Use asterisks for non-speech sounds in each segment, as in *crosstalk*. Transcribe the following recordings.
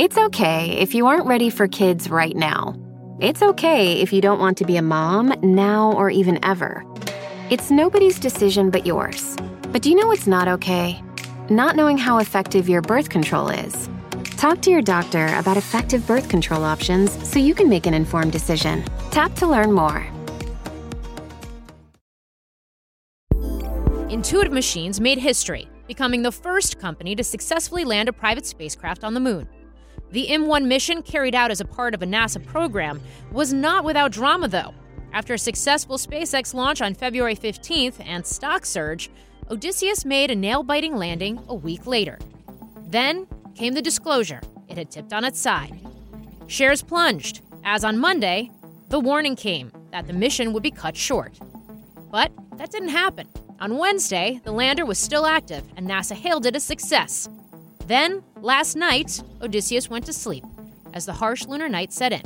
It's okay if you aren't ready for kids right now. It's okay if you don't want to be a mom now or even ever. It's nobody's decision but yours. But do you know what's not okay? Not knowing how effective your birth control is. Talk to your doctor about effective birth control options so you can make an informed decision. Tap to learn more. Intuitive Machines made history, becoming the first company to successfully land a private spacecraft on the moon. The M1 mission, carried out as a part of a NASA program, was not without drama, though. After a successful SpaceX launch on February 15th and stock surge, Odysseus made a nail biting landing a week later. Then came the disclosure it had tipped on its side. Shares plunged, as on Monday, the warning came that the mission would be cut short. But that didn't happen. On Wednesday, the lander was still active, and NASA hailed it a success. Then, last night, Odysseus went to sleep as the harsh lunar night set in.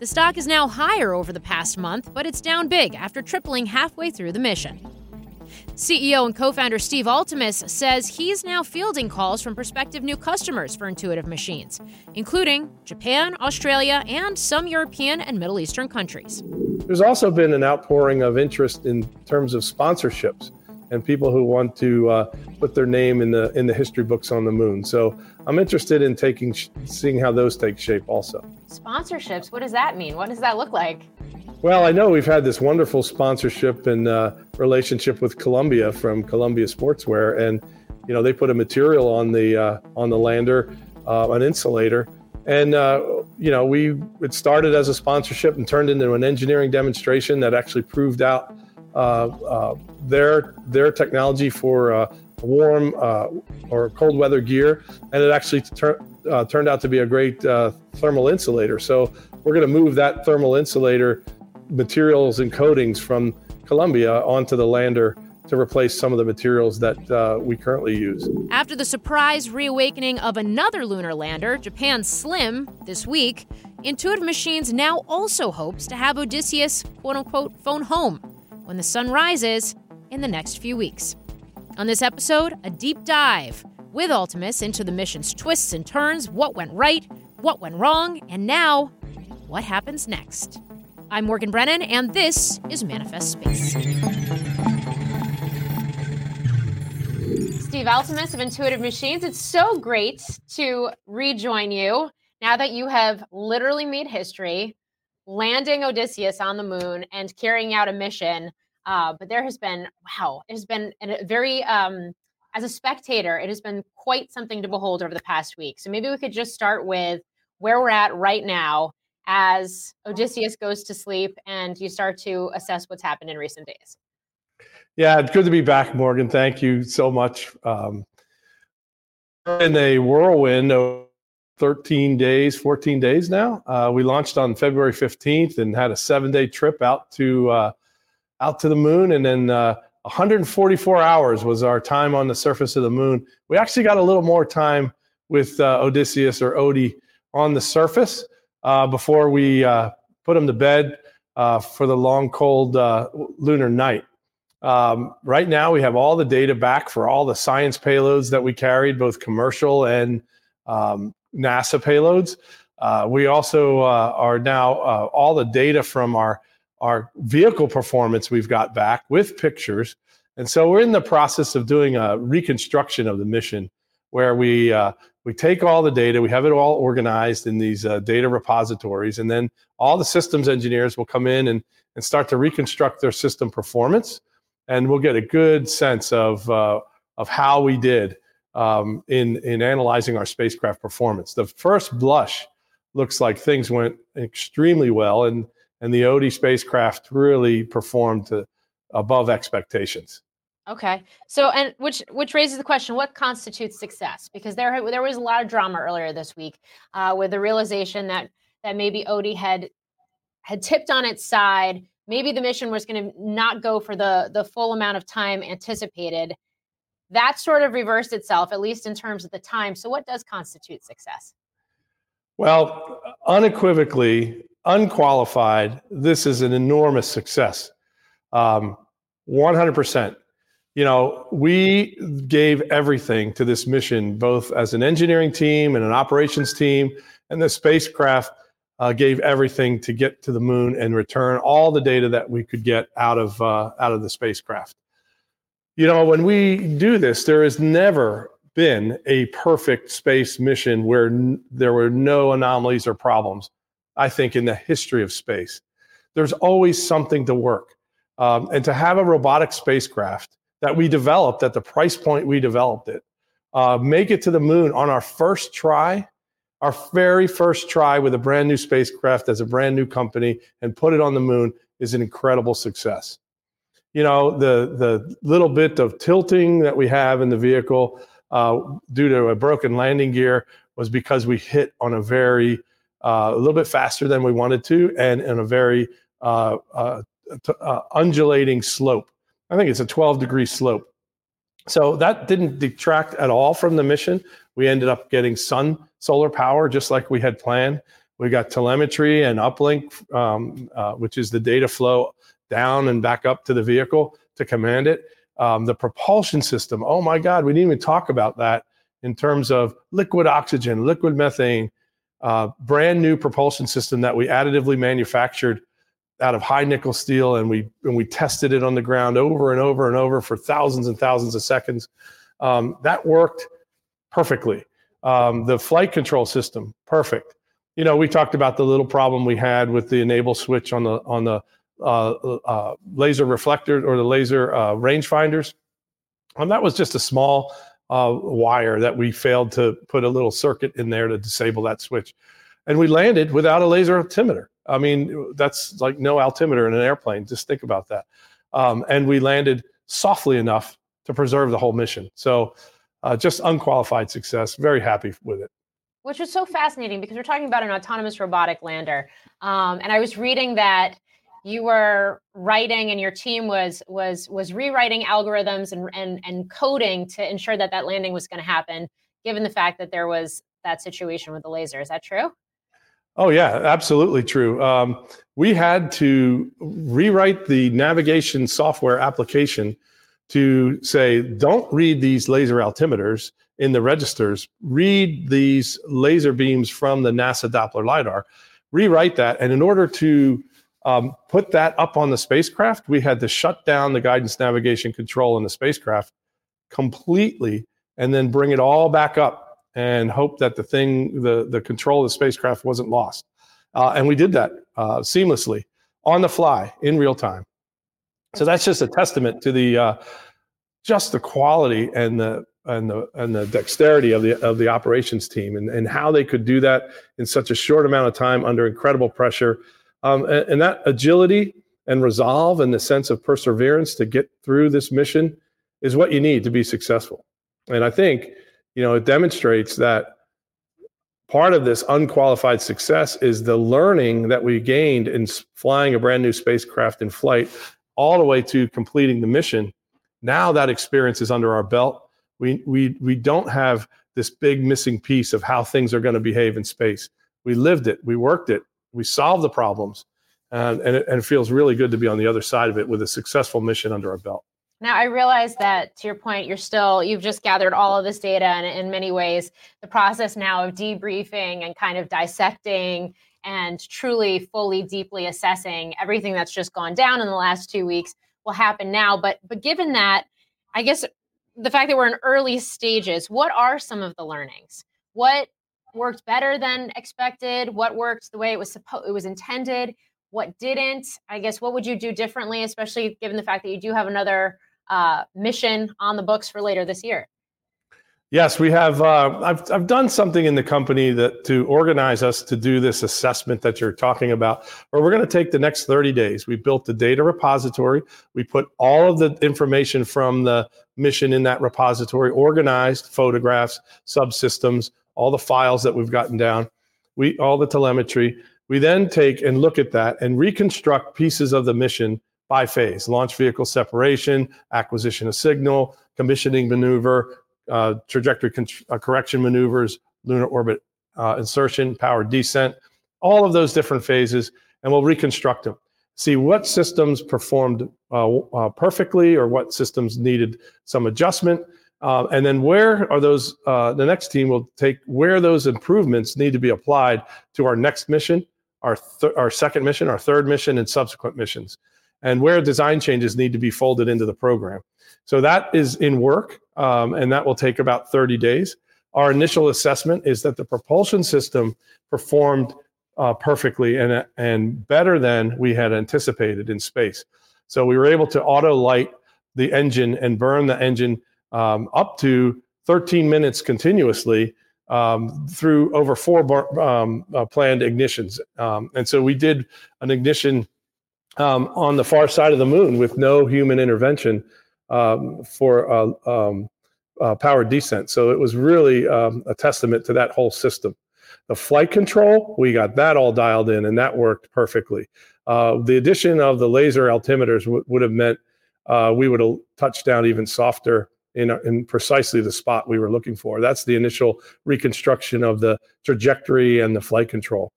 The stock is now higher over the past month, but it's down big after tripling halfway through the mission. CEO and co founder Steve Altemus says he's now fielding calls from prospective new customers for Intuitive Machines, including Japan, Australia, and some European and Middle Eastern countries. There's also been an outpouring of interest in terms of sponsorships and people who want to uh, put their name in the in the history books on the moon. So I'm interested in taking seeing how those take shape also. Sponsorships, what does that mean? What does that look like? Well, I know we've had this wonderful sponsorship and uh, relationship with Columbia from Columbia Sportswear, and you know they put a material on the uh, on the lander, uh, an insulator, and uh, you know we it started as a sponsorship and turned into an engineering demonstration that actually proved out Uh, uh, their their technology for uh, warm uh, or cold weather gear, and it actually tur- turned out to be a great thermal insulator. So we're going to move that thermal insulator materials and coatings from Columbia onto the lander to replace some of the materials that uh, we currently use. After the surprise reawakening of another lunar lander, Japan Slim, this week, Intuitive Machines now also hopes to have Odysseus, quote unquote, phone home when the sun rises in the next few weeks. On this episode, a deep dive with Altemus into the mission's twists and turns, what went right, what went wrong, and now, what happens next. I'm Morgan Brennan, and this is Manifest Space. Steve Altemus of Intuitive Machines, it's so great to rejoin you now that you have literally made history landing Odysseus on the moon and carrying out a mission. Uh, but there has been, wow, it has been a very, um, as a spectator, it has been quite something to behold over the past week. So maybe we could just start with where we're at right now as Odysseus goes to sleep and you start to assess what's happened in recent days. Yeah, it's good to be back, Morgan. Thank you so much. Um, in a whirlwind 13 days, 14 days now. Uh, we launched on February 15th and had a seven day trip out to uh, out to the moon, and then uh, 144 hours was our time on the surface of the moon. We actually got a little more time with uh, Odysseus or Odie on the surface uh, before we uh, put him to bed for the long, cold lunar night. Um, right now, we have all the data back for all the science payloads that we carried, both commercial and um, NASA payloads. Uh, we also uh, are now uh, all the data from our our vehicle performance we've got back with pictures, and so we're in the process of doing a reconstruction of the mission, where we uh, we take all the data, we have it all organized in these uh, data repositories, and then all the systems engineers will come in and and start to reconstruct their system performance, and we'll get a good sense of uh, of how we did um, in in analyzing our spacecraft performance. The first blush looks like things went extremely well, and and the Odie spacecraft really performed to above expectations. Okay, so and which which raises the question: What constitutes success? Because there there was a lot of drama earlier this week uh, with the realization that that maybe Odie had had tipped on its side. Maybe the mission was going to not go for the the full amount of time anticipated that sort of reversed itself, at least in terms of the time. So, what does constitute success? Well, unequivocally, unqualified, this is an enormous success. Um, 100%. you know, we gave everything to this mission, both as an engineering team and an operations team, and the spacecraft uh, gave everything to get to the moon and return all the data that we could get out of uh, out of the spacecraft. You know, when we do this, there has never been a perfect space mission where n- there were no anomalies or problems. I think in the history of space, there's always something to work, um, and to have a robotic spacecraft that we developed at the price point we developed it, uh, make it to the moon on our first try our very first try with a brand new spacecraft as a brand new company and put it on the moon is an incredible success. You know, the, the little bit of tilting that we have in the vehicle uh, due to a broken landing gear was because we hit on a very, uh, a little bit faster than we wanted to and in a very uh, uh t- uh, undulating slope. I think it's a 12 degree slope. So that didn't detract at all from the mission. We ended up getting sun solar power just like we had planned. We got telemetry and uplink, um, uh, which is the data flow down and back up to the vehicle to command it. Um, the propulsion system, oh my God, we didn't even talk about that in terms of liquid oxygen, liquid methane, uh, brand new propulsion system that we additively manufactured out of high nickel steel, and we and we tested it on the ground over and over and over for thousands and thousands of seconds. Um, that worked perfectly. Um, the flight control system, perfect. You know, we talked about the little problem we had with the enable switch on the on the laser reflectors or the laser uh, rangefinders. Um, that was just a small uh, wire that we failed to put a little circuit in there to disable that switch, and we landed without a laser altimeter. I mean, that's like no altimeter in an airplane. Just think about that. Um, and we landed softly enough to preserve the whole mission. So uh, just unqualified success. Very happy with it. Which is so fascinating because we're talking about an autonomous robotic lander, um, and I was reading that you were writing and your team was was was rewriting algorithms and and, and coding to ensure that that landing was going to happen, given the fact that there was that situation with the laser. Is that true? Oh yeah, absolutely true. Um, we had to rewrite the navigation software application to say, don't read these laser altimeters in the registers, read these laser beams from the NASA Doppler LiDAR, rewrite that. And in order to um, put that up on the spacecraft, we had to shut down the guidance navigation control in the spacecraft completely and then bring it all back up and hope that the thing, the, the control of the spacecraft wasn't lost. Uh, and we did that uh, seamlessly on the fly in real time. So that's just a testament to the uh, just the quality and the and the and the dexterity of the of the operations team and, and how they could do that in such a short amount of time under incredible pressure. Um, and, and that agility and resolve and the sense of perseverance to get through this mission is what you need to be successful. And I think, you know, it demonstrates that part of this unqualified success is the learning that we gained in flying a brand new spacecraft in flight all the way to completing the mission. Now that experience is under our belt. We, we, we don't have this big missing piece of how things are going to behave in space. We lived it, we worked it, we solve the problems, and, and, it, and it feels really good to be on the other side of it with a successful mission under our belt. Now, I realize that to your point, you're still, you've just gathered all of this data, and in many ways, the process now of debriefing and kind of dissecting and truly, fully, deeply assessing everything that's just gone down in the last two weeks will happen now. But but given that, I guess the fact that we're in early stages, what are some of the learnings? What worked better than expected? What worked the way it was supposed it was intended? What didn't? I guess what would you do differently, especially given the fact that you do have another uh, mission on the books for later this year? Yes, we have. Uh, I've I've done something in the company that to organize us to do this assessment that you're talking about. Where we're going to take the next 30 days. We built the data repository. We put all of the information from the mission in that repository, organized photographs, subsystems, all the files that we've gotten down, we all the telemetry. We then take and look at that and reconstruct pieces of the mission by phase: launch vehicle separation, acquisition of signal, commissioning maneuver uh, trajectory con- uh, correction maneuvers, lunar orbit uh, insertion, power descent, all of those different phases, and we'll reconstruct them. see what systems performed uh, uh, perfectly or what systems needed some adjustment. Uh, and then where are those, uh, the next team will take where those improvements need to be applied to our next mission, our, th- our second mission, our third mission, and subsequent missions, and where design changes need to be folded into the program. So that is in work, um, and that will take about 30 days. Our initial assessment is that the propulsion system performed uh, perfectly and, and better than we had anticipated in space. So we were able to auto light the engine and burn the engine um, up to 13 minutes continuously um, through over four bar, um, uh, planned ignitions. Um, and so we did an ignition um, on the far side of the moon with no human intervention um, for uh, uh, descent. So it was really a testament to that whole system. The flight control, we got that all dialed in and that worked perfectly. Uh, the addition of the laser altimeters w- would have meant uh, we would have touched down even softer in, in precisely the spot we were looking for. That's the initial reconstruction of the trajectory and the flight control.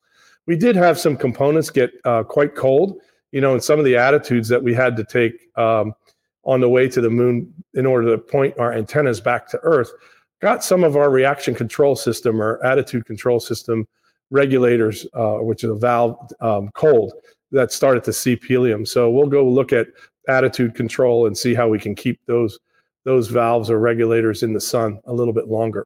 We did have some components get uh, quite cold, you know, and some of the attitudes that we had to take um, on the way to the moon in order to point our antennas back to Earth got some of our reaction control system or attitude control system regulators, uh, which is a valve um, cold that started to seep helium. So we'll go look at attitude control and see how we can keep those those valves or regulators in the sun a little bit longer.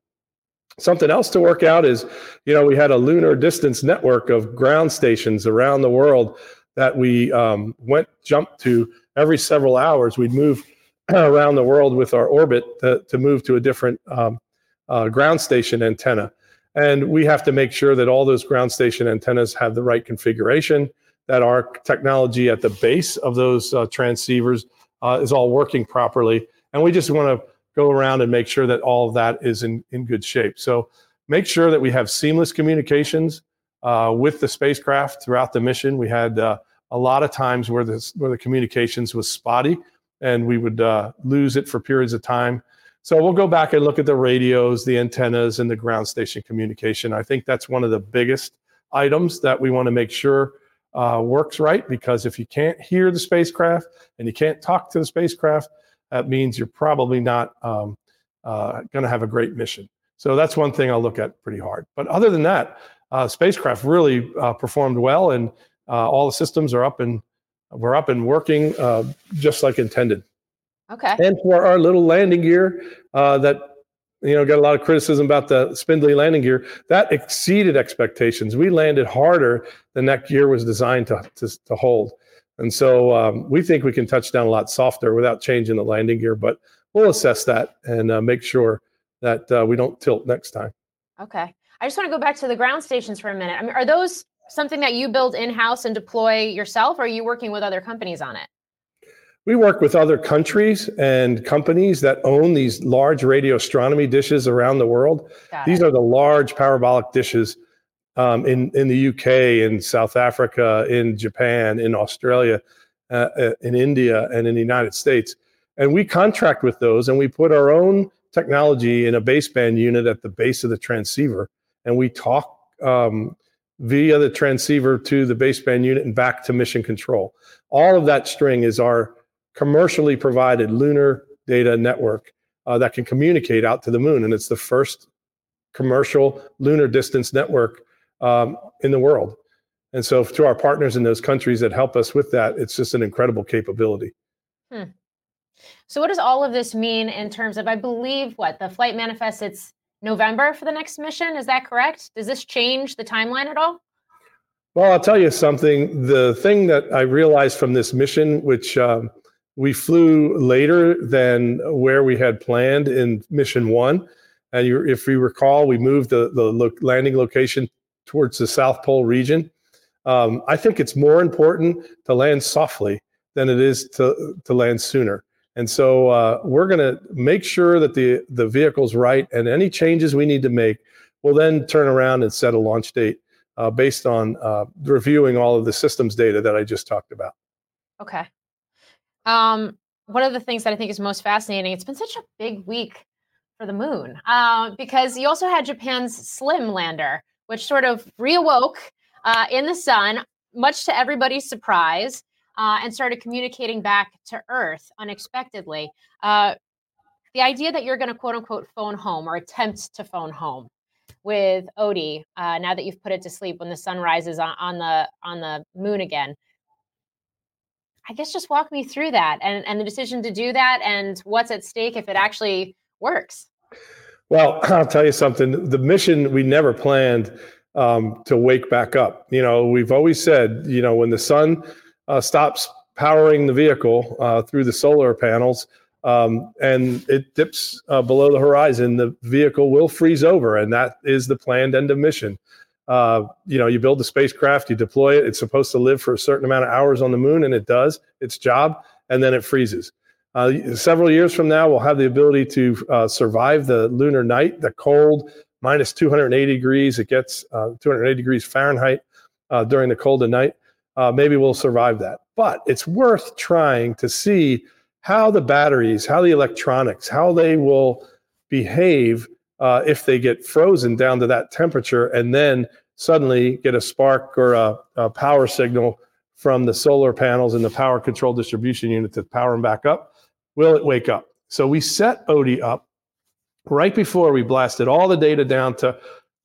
Something else to work out is, you know, we had a lunar distance network of ground stations around the world that we um, went jumped to every several hours. We'd move *clears throat* around the world with our orbit to, to move to a different um, uh, ground station antenna. And we have to make sure that all those ground station antennas have the right configuration, that our technology at the base of those uh, transceivers uh, is all working properly. And we just want to go around and make sure that all of that is in, in good shape. So make sure that we have seamless communications uh, with the spacecraft throughout the mission. We had uh, a lot of times where, this, where the communications was spotty and we would uh, lose it for periods of time. So we'll go back and look at the radios, the antennas, and the ground station communication. I think that's one of the biggest items that we want to make sure uh, works right because if you can't hear the spacecraft and you can't talk to the spacecraft, that means you're probably not um, uh, going to have a great mission. So that's one thing I'll look at pretty hard. But other than that, uh, spacecraft really uh, performed well, and uh, all the systems are up and we're up and working uh, just like intended. Okay. And for our little landing gear uh, that you know got a lot of criticism about the spindly landing gear, that exceeded expectations. We landed harder than that gear was designed to to, to hold, and so um, we think we can touch down a lot softer without changing the landing gear. But we'll assess that and uh, make sure that uh, we don't tilt next time. Okay. I just want to go back to the ground stations for a minute. I mean, are those something that you build in house and deploy yourself, or are you working with other companies on it? We work with other countries and companies that own these large radio astronomy dishes around the world. Got these it. are the large parabolic dishes um, in in the UK, in South Africa, in Japan, in Australia, uh, uh, in India, and in the United States. And we contract with those, and we put our own technology in a baseband unit at the base of the transceiver, and we talk um, via the transceiver to the baseband unit and back to mission control. All of that string is our commercially provided lunar data network uh, that can communicate out to the moon. And it's the first commercial lunar distance network um, in the world. And so, to our partners in those countries that help us with that, it's just an incredible capability. Hmm. So, what does all of this mean in terms of, I believe, what the flight manifest? It's November for the next mission. Is that correct? Does this change the timeline at all? Well, I'll tell you something. The thing that I realized from this mission, which um, we flew later than where we had planned in mission one. And you, if you recall, we moved the, the lo- landing location towards the South Pole region. Um, I think it's more important to land softly than it is to, to land sooner. And so uh, we're going to make sure that the, the vehicle's right, and any changes we need to make, we'll then turn around and set a launch date uh, based on uh, reviewing all of the systems data that I just talked about. Okay. Um, one of the things that I think is most fascinating, it's been such a big week for the moon uh, because you also had Japan's Slim lander, which sort of reawoke uh, in the sun, much to everybody's surprise. uh, and started communicating back to Earth unexpectedly. Uh, the idea that you're going to quote unquote phone home or attempt to phone home with Odie uh, now that you've put it to sleep when the sun rises on, on the on the moon again. I guess just walk me through that and, and the decision to do that and what's at stake if it actually works. Well, *clears throat* I'll tell you something. The mission we never planned um, to wake back up. You know, we've always said, you know, when the sun uh, stops powering the vehicle uh, through the solar panels um, and it dips uh, below the horizon, the vehicle will freeze over, and that is the planned end of mission. Uh, you know, you build the spacecraft, you deploy it. It's supposed to live for a certain amount of hours on the moon, and it does its job, and then it freezes. Uh, several years from now, we'll have the ability to uh, survive the lunar night, the cold, minus 280 degrees. It gets uh, 280 degrees Fahrenheit uh, during the cold of night. Uh, maybe we'll survive that. But it's worth trying to see how the batteries, how the electronics, how they will behave uh, if they get frozen down to that temperature and then suddenly get a spark or a, a power signal from the solar panels and the power control distribution unit to power them back up will it wake up? So we set Odie up right before we blasted all the data down to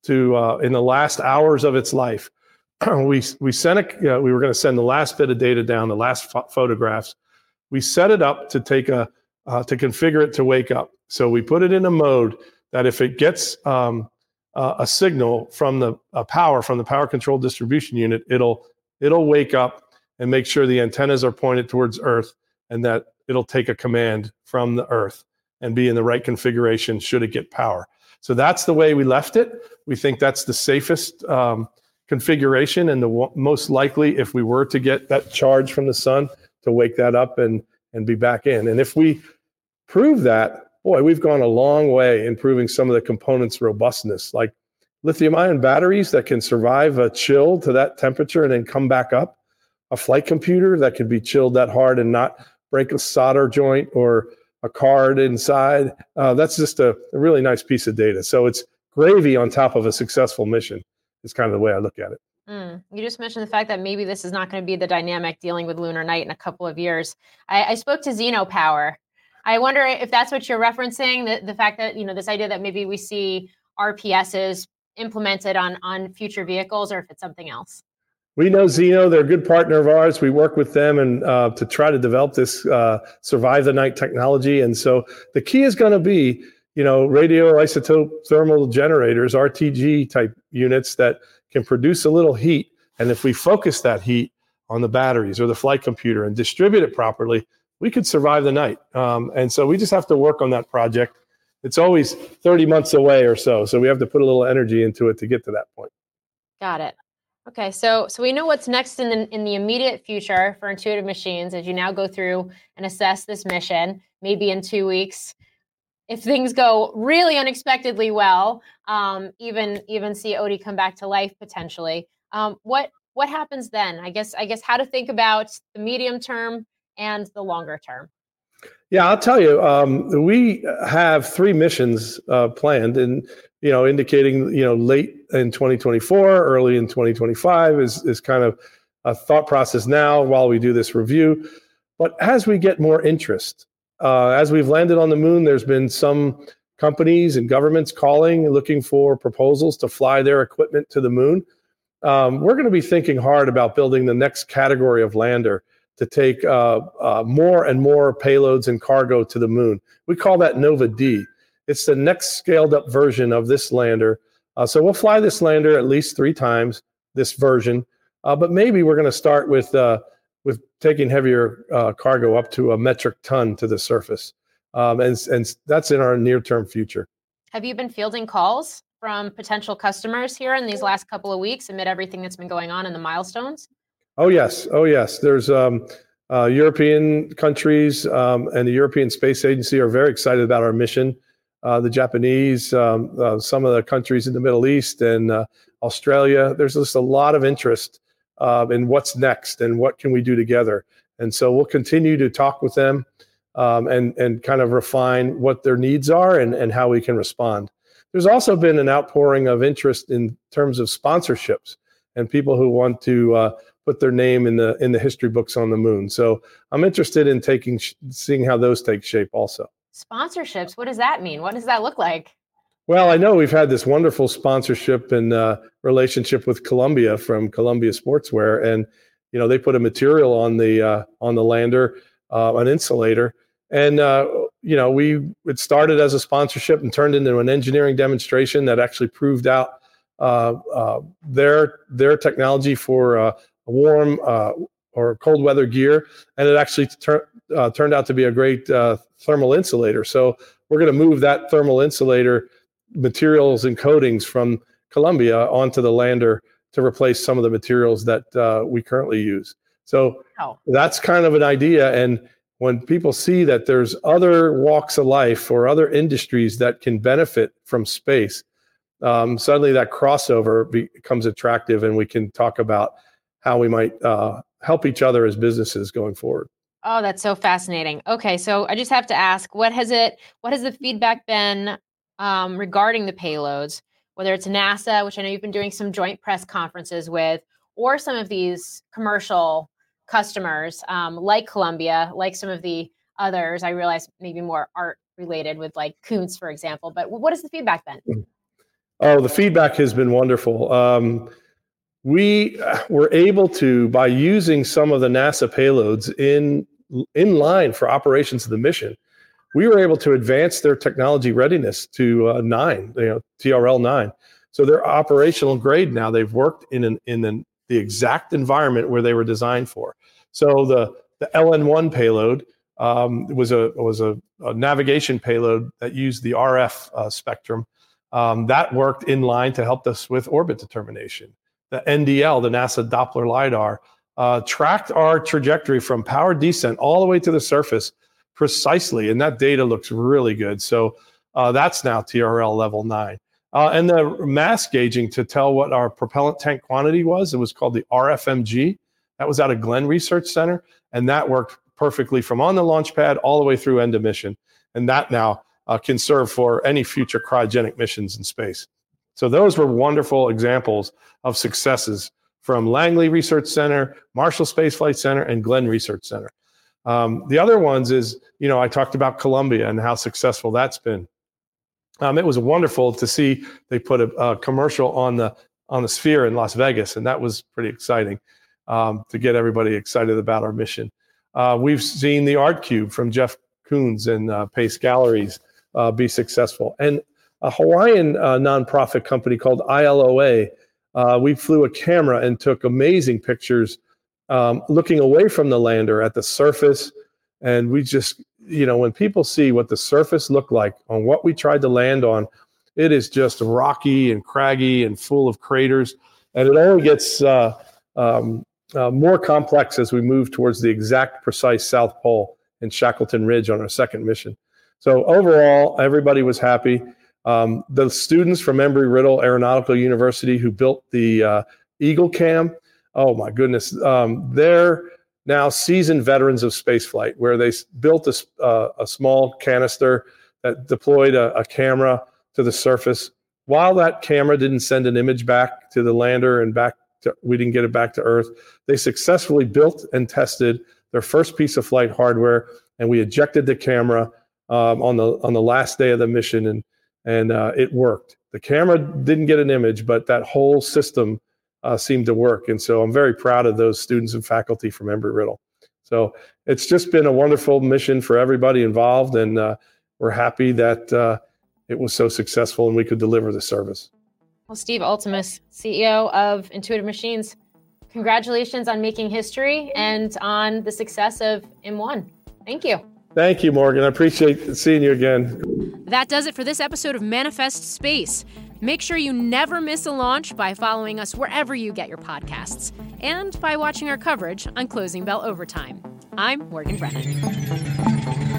to uh, in the last hours of its life. *clears throat* we we sent know, we were going to send the last bit of data down, the last ph- photographs. We set it up to take a uh, to configure it to wake up. So we put it in a mode that if it gets um, a signal from the power from the power control distribution unit, it'll it'll wake up and make sure the antennas are pointed towards Earth and that it'll take a command from the earth and be in the right configuration should it get power. So that's the way we left it. We think that's the safest um, configuration and the w- most likely, if we were to get that charge from the sun, to wake that up and and be back in. And if we prove that, boy, we've gone a long way in proving some of the components' robustness, like lithium-ion batteries that can survive a chill to that temperature and then come back up. A flight computer that can be chilled that hard and not break a solder joint or a card inside. Uh, that's just a, a, really nice piece of data. So it's gravy on top of a successful mission. Is kind of the way I look at it. Mm. You just mentioned the fact that maybe this is not going to be the dynamic dealing with lunar night in a couple of years. I, I spoke to Zeno Power. I wonder if that's what you're referencing. The, the fact that you know this idea that maybe we see RPSs implemented on on future vehicles, or if it's something else we know Zeno; they're a good partner of ours. We work with them and uh, to try to develop this uh, survive the night technology. And so the key is going to be, you know, radioisotope thermal generators, RTG type units that can produce a little heat. And if we focus that heat on the batteries or the flight computer and distribute it properly, we could survive the night. Um, and so we just have to work on that project. It's always 30 months away or so. So we have to put a little energy into it to get to that point. Got it. Okay, so so we know what's next in the in the immediate future for Intuitive Machines as you now go through and assess this mission. Maybe in two weeks, if things go really unexpectedly well, um, even even see Odie come back to life potentially. Um, what what happens then? I guess I guess how to think about the medium term and the longer term. Yeah, I'll tell you. Um, we have three missions uh, planned, and you know, indicating you know late in 2024, early in 2025 is is kind of a thought process now while we do this review. But as we get more interest, uh, as we've landed on the moon, there's been some companies and governments calling, looking for proposals to fly their equipment to the moon. Um, we're going to be thinking hard about building the next category of lander to take uh, uh, more and more payloads and cargo to the moon. We call that Nova D. It's the next scaled up version of this lander. Uh, so we'll fly this lander at least three times, this version. Uh, but maybe we're going to start with uh, with taking heavier uh, cargo up to a metric ton to the surface, um, and and that's in our near term future. Have you been fielding calls from potential customers here in these last couple of weeks amid everything that's been going on in the milestones? Oh yes, oh yes. There's um, uh, European countries um, and the European Space Agency are very excited about our mission uh, the Japanese, um, uh, some of the countries in the Middle East, and uh, Australia. There's just a lot of interest uh, in what's next and what can we do together. And so we'll continue to talk with them um, and and kind of refine what their needs are and, and how we can respond. There's also been an outpouring of interest in terms of sponsorships and people who want to uh, put their name in the in the history books on the moon. So I'm interested in taking seeing how those take shape also. Sponsorships. What does that mean? What does that look like? Well, I know we've had this wonderful sponsorship and uh, relationship with Columbia from Columbia Sportswear, and you know they put a material on the uh, on the lander, uh, an insulator, and uh, you know we it started as a sponsorship and turned into an engineering demonstration that actually proved out uh, uh, their their technology for warm or cold weather gear, and it actually tur- turned out to be a great thermal insulator. So we're going to move that thermal insulator materials and coatings from Columbia onto the lander to replace some of the materials that uh, we currently use. So oh. that's kind of an idea. And when people see that there's other walks of life or other industries that can benefit from space, um, suddenly that crossover becomes attractive, and we can talk about how we might uh, help each other as businesses going forward. Oh, that's so fascinating. Okay, so I just have to ask, what has it? What has the feedback been um, regarding the payloads? Whether it's NASA, which I know you've been doing some joint press conferences with, or some of these commercial customers um, like Columbia, like some of the others. I realize maybe more art related with like Koons, for example. But what has the feedback been? Mm. Oh, the feedback has been wonderful. Um, we uh, were able to, by using some of the NASA payloads in in line for operations of the mission, we were able to advance their technology readiness to uh, nine, you know, TRL nine. So they're operational grade now. They've worked in an, in an, the exact environment where they were designed for. So the the LN1 payload um, was a was a, a, navigation payload that used the RF uh, spectrum. Um, that worked in line to help us with orbit determination the NDL, the NASA Doppler LiDAR, uh, tracked our trajectory from power descent all the way to the surface precisely. And that data looks really good. So uh, that's now TRL level nine. Uh, and the mass gauging to tell what our propellant tank quantity was, it was called the RFMG. That was out of Glenn Research Center. And that worked perfectly from on the launch pad all the way through end of mission. And that now uh, can serve for any future cryogenic missions in space. So those were wonderful examples of successes from Langley Research Center, Marshall Space Flight Center, and Glenn Research Center. Um, the other ones is, you know, I talked about Columbia and how successful that's been. Um, it was wonderful to see they put a, a, commercial on the on the Sphere in Las Vegas, and that was pretty exciting um, to get everybody excited about our mission. Uh, we've seen the Art Cube from Jeff Koons and uh, Pace Galleries uh, be successful, and a Hawaiian uh, nonprofit company called ILOA. Uh, we flew a camera and took amazing pictures um, looking away from the lander at the surface. And we just, you know, when people see what the surface looked like on what we tried to land on, it is just rocky and craggy and full of craters. And it only gets uh, um, uh, more complex as we move towards the exact precise South Pole in Shackleton Ridge on our second mission. So overall, everybody was happy. Um, the students from Embry Riddle Aeronautical University who built the uh, Eagle Cam, oh my goodness, um, they're now seasoned veterans of spaceflight, where they built a, uh, a small canister that deployed a, a camera to the surface. While that camera didn't send an image back to the lander and back to, we didn't get it back to Earth, they successfully built and tested their first piece of flight hardware, and we ejected the camera um, on the on the last day of the mission and and uh, it worked. The camera didn't get an image, but that whole system uh, seemed to work. And so I'm very proud of those students and faculty from Embry Riddle. So it's just been a wonderful mission for everybody involved, and uh, we're happy that uh, it was so successful and we could deliver the service. Well, Steve Altemus, CEO of Intuitive Machines, congratulations on making history and on the success of M1. Thank you. Thank you, Morgan. I appreciate seeing you again. That does it for this episode of Manifest Space. Make sure you never miss a launch by following us wherever you get your podcasts and by watching our coverage on Closing Bell Overtime. I'm Morgan Brennan.